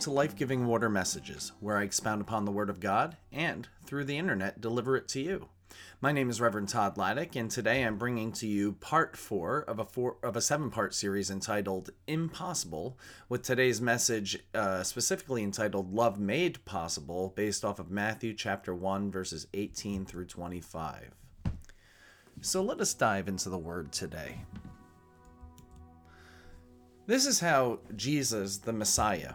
To Life Giving Water Messages, where I expound upon the Word of God and, through the internet, deliver it to you. My name is Reverend Todd Laddick, and today I'm bringing to you part four of a four of a seven-part series entitled "Impossible," with today's message uh, specifically entitled "Love Made Possible," based off of Matthew chapter one, verses 18 through 25. So let us dive into the Word today. This is how Jesus, the Messiah,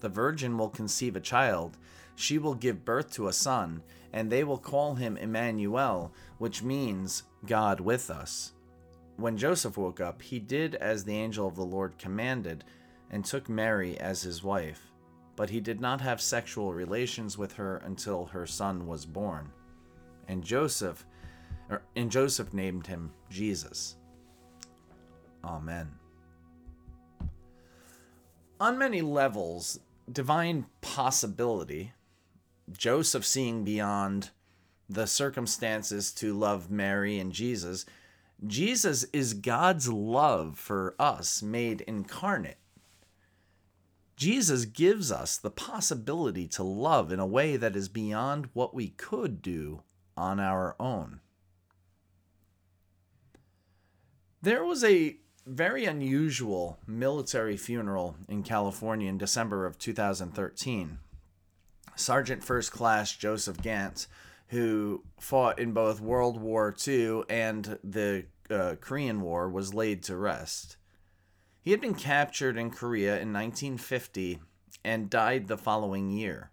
the virgin will conceive a child, she will give birth to a son and they will call him Emmanuel, which means God with us. When Joseph woke up, he did as the angel of the Lord commanded and took Mary as his wife, but he did not have sexual relations with her until her son was born. And Joseph er, and Joseph named him Jesus. Amen. On many levels, divine possibility Joseph seeing beyond the circumstances to love Mary and Jesus, Jesus is God's love for us made incarnate. Jesus gives us the possibility to love in a way that is beyond what we could do on our own. There was a very unusual military funeral in California in December of 2013. Sergeant First Class Joseph Gantt, who fought in both World War II and the uh, Korean War, was laid to rest. He had been captured in Korea in 1950 and died the following year.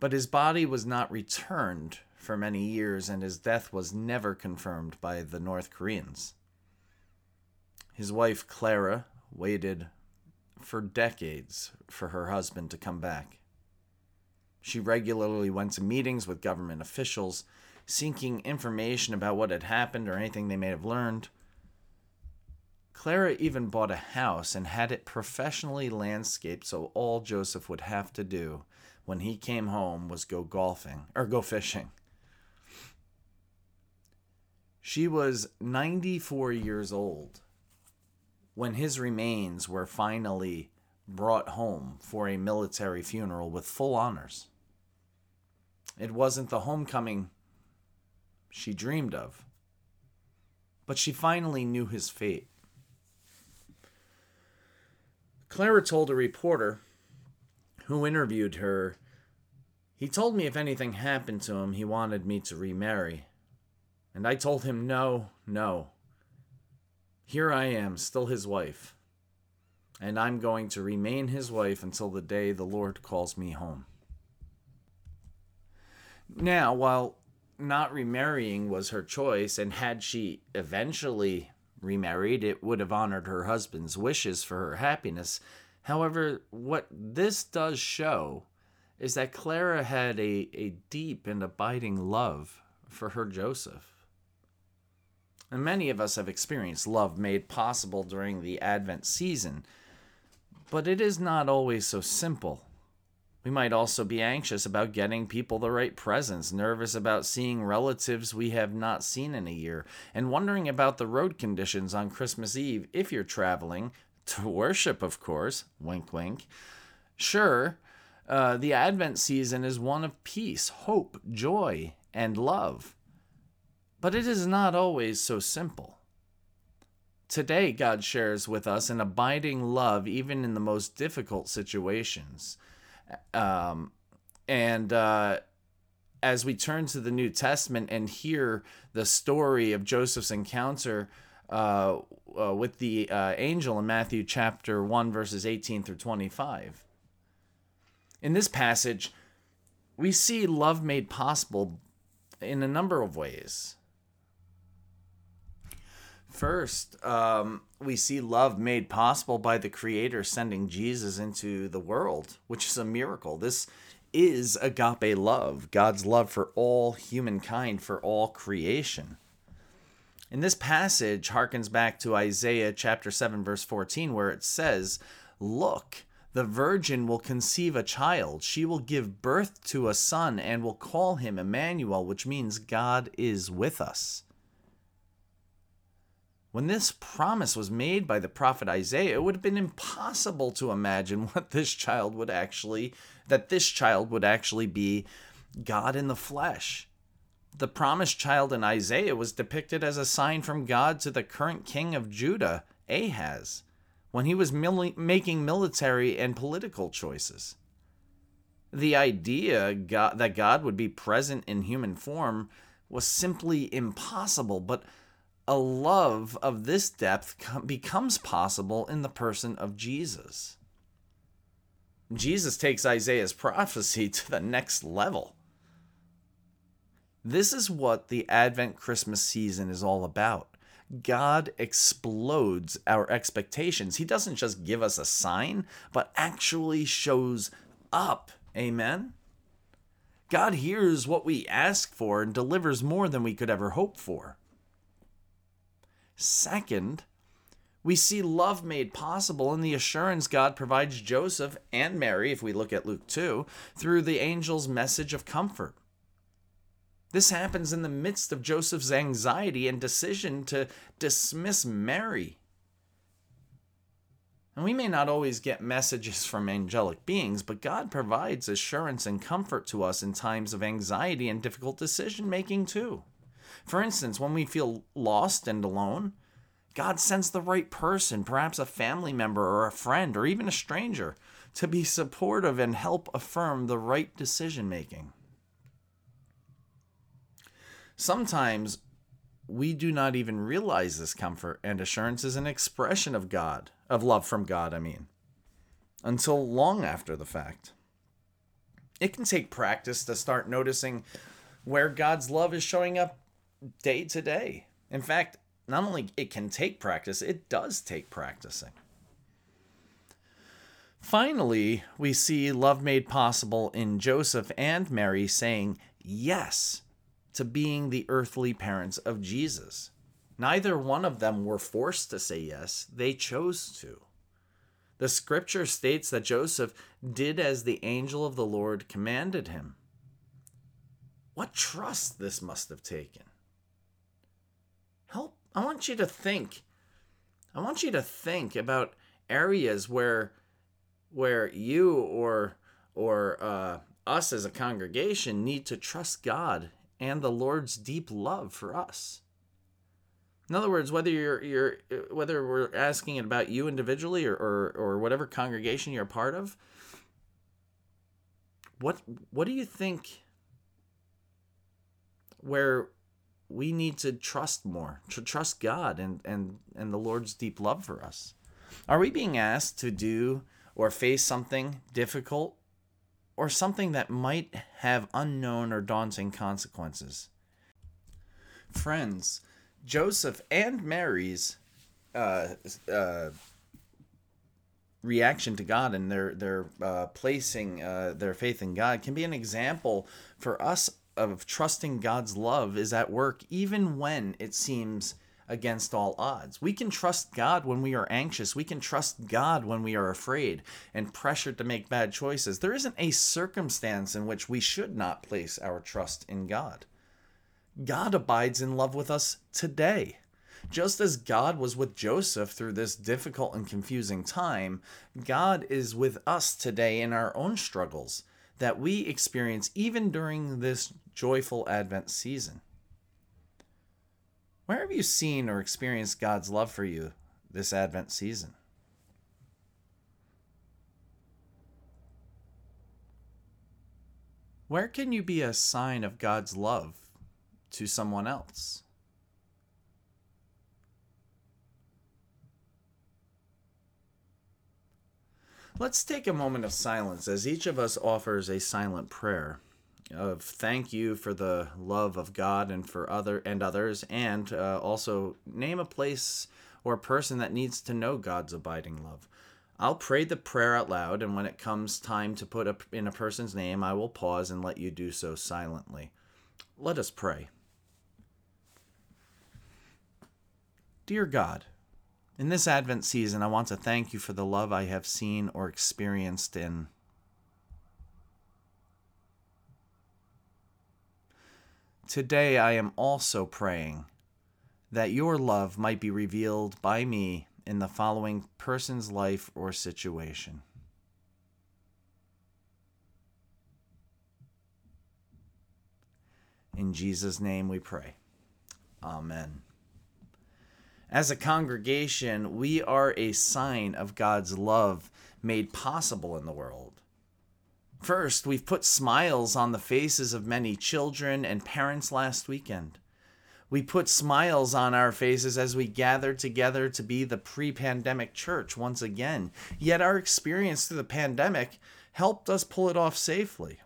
But his body was not returned for many years, and his death was never confirmed by the North Koreans. His wife, Clara, waited for decades for her husband to come back. She regularly went to meetings with government officials, seeking information about what had happened or anything they may have learned. Clara even bought a house and had it professionally landscaped so all Joseph would have to do when he came home was go golfing or go fishing. She was 94 years old when his remains were finally brought home for a military funeral with full honors. It wasn't the homecoming she dreamed of. But she finally knew his fate. Clara told a reporter who interviewed her he told me if anything happened to him, he wanted me to remarry. And I told him no, no. Here I am, still his wife. And I'm going to remain his wife until the day the Lord calls me home. Now, while not remarrying was her choice, and had she eventually remarried, it would have honored her husband's wishes for her happiness. However, what this does show is that Clara had a, a deep and abiding love for her Joseph. And many of us have experienced love made possible during the Advent season, but it is not always so simple. We might also be anxious about getting people the right presents, nervous about seeing relatives we have not seen in a year, and wondering about the road conditions on Christmas Eve if you're traveling to worship, of course. Wink, wink. Sure, uh, the Advent season is one of peace, hope, joy, and love. But it is not always so simple. Today, God shares with us an abiding love even in the most difficult situations. Um, and uh, as we turn to the New Testament and hear the story of Joseph's encounter uh, uh, with the uh, angel in Matthew chapter 1, verses 18 through 25. In this passage, we see love made possible in a number of ways. First, um, we see love made possible by the Creator sending Jesus into the world, which is a miracle. This is agape love, God's love for all humankind, for all creation. In this passage harkens back to Isaiah chapter 7 verse 14 where it says, "Look, the virgin will conceive a child. She will give birth to a son and will call him Emmanuel, which means God is with us." When this promise was made by the prophet Isaiah, it would have been impossible to imagine what this child would actually that this child would actually be God in the flesh. The promised child in Isaiah was depicted as a sign from God to the current king of Judah, Ahaz, when he was making military and political choices. The idea God, that God would be present in human form was simply impossible, but a love of this depth becomes possible in the person of Jesus. Jesus takes Isaiah's prophecy to the next level. This is what the Advent Christmas season is all about. God explodes our expectations. He doesn't just give us a sign, but actually shows up. Amen? God hears what we ask for and delivers more than we could ever hope for. Second, we see love made possible in the assurance God provides Joseph and Mary, if we look at Luke 2, through the angel's message of comfort. This happens in the midst of Joseph's anxiety and decision to dismiss Mary. And we may not always get messages from angelic beings, but God provides assurance and comfort to us in times of anxiety and difficult decision making, too. For instance, when we feel lost and alone, God sends the right person, perhaps a family member or a friend or even a stranger, to be supportive and help affirm the right decision making. Sometimes we do not even realize this comfort and assurance is an expression of God, of love from God, I mean, until long after the fact. It can take practice to start noticing where God's love is showing up day to day. In fact, not only it can take practice, it does take practicing. Finally, we see love made possible in Joseph and Mary saying yes to being the earthly parents of Jesus. Neither one of them were forced to say yes, they chose to. The scripture states that Joseph did as the angel of the Lord commanded him. What trust this must have taken help I want you to think I want you to think about areas where where you or or uh, us as a congregation need to trust God and the Lord's deep love for us. In other words, whether you're you're whether we're asking it about you individually or, or or whatever congregation you're a part of, what what do you think where we need to trust more, to trust God and, and, and the Lord's deep love for us. Are we being asked to do or face something difficult or something that might have unknown or daunting consequences? Friends, Joseph and Mary's uh, uh, reaction to God and their their uh, placing uh, their faith in God can be an example for us of trusting God's love is at work even when it seems against all odds. We can trust God when we are anxious. We can trust God when we are afraid and pressured to make bad choices. There isn't a circumstance in which we should not place our trust in God. God abides in love with us today. Just as God was with Joseph through this difficult and confusing time, God is with us today in our own struggles that we experience even during this joyful Advent season. Where have you seen or experienced God's love for you this Advent season? Where can you be a sign of God's love to someone else? Let's take a moment of silence as each of us offers a silent prayer of thank you for the love of God and for other and others, and uh, also name a place or a person that needs to know God's abiding love. I'll pray the prayer out loud, and when it comes time to put up in a person's name, I will pause and let you do so silently. Let us pray. Dear God, in this Advent season, I want to thank you for the love I have seen or experienced in. Today, I am also praying that your love might be revealed by me in the following person's life or situation. In Jesus' name we pray. Amen. As a congregation, we are a sign of God's love made possible in the world. First, we've put smiles on the faces of many children and parents last weekend. We put smiles on our faces as we gather together to be the pre pandemic church once again. Yet our experience through the pandemic helped us pull it off safely.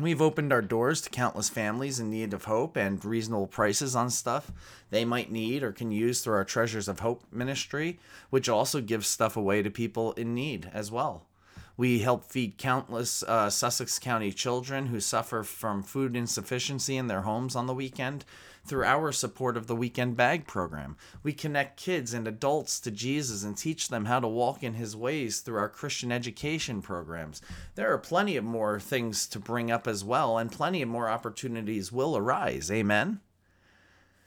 We've opened our doors to countless families in need of hope and reasonable prices on stuff they might need or can use through our Treasures of Hope ministry, which also gives stuff away to people in need as well. We help feed countless uh, Sussex County children who suffer from food insufficiency in their homes on the weekend through our support of the Weekend Bag program. We connect kids and adults to Jesus and teach them how to walk in his ways through our Christian education programs. There are plenty of more things to bring up as well, and plenty of more opportunities will arise. Amen?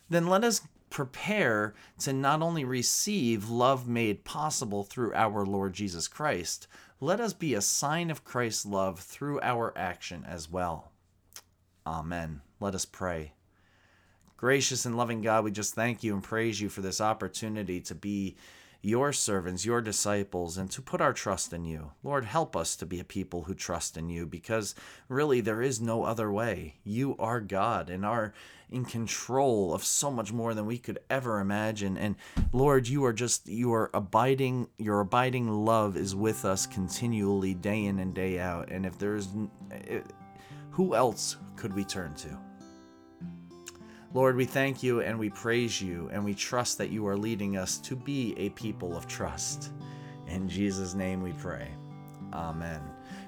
Then let us prepare to not only receive love made possible through our Lord Jesus Christ, let us be a sign of Christ's love through our action as well. Amen. Let us pray. Gracious and loving God, we just thank you and praise you for this opportunity to be your servants, your disciples, and to put our trust in you. Lord, help us to be a people who trust in you because really there is no other way. You are God and are in control of so much more than we could ever imagine. And Lord, you are just, you are abiding, your abiding love is with us continually, day in and day out. And if there's, eh, who else could we turn to? Lord, we thank you and we praise you and we trust that you are leading us to be a people of trust. In Jesus' name we pray. Amen.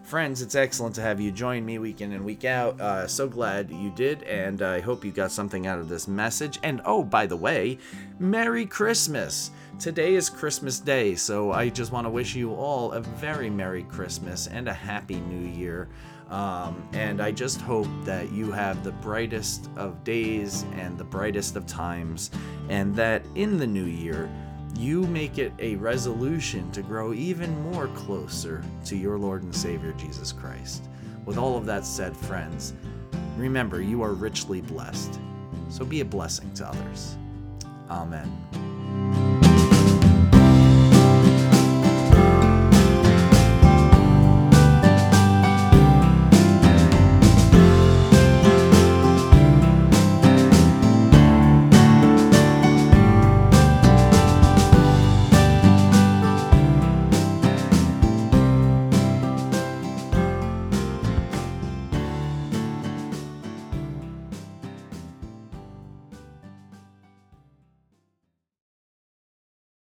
Friends, it's excellent to have you join me week in and week out. Uh, so glad you did, and I hope you got something out of this message. And oh, by the way, Merry Christmas! Today is Christmas Day, so I just want to wish you all a very Merry Christmas and a Happy New Year. Um, and I just hope that you have the brightest of days and the brightest of times, and that in the new year, you make it a resolution to grow even more closer to your Lord and Savior Jesus Christ. With all of that said, friends, remember you are richly blessed. So be a blessing to others. Amen.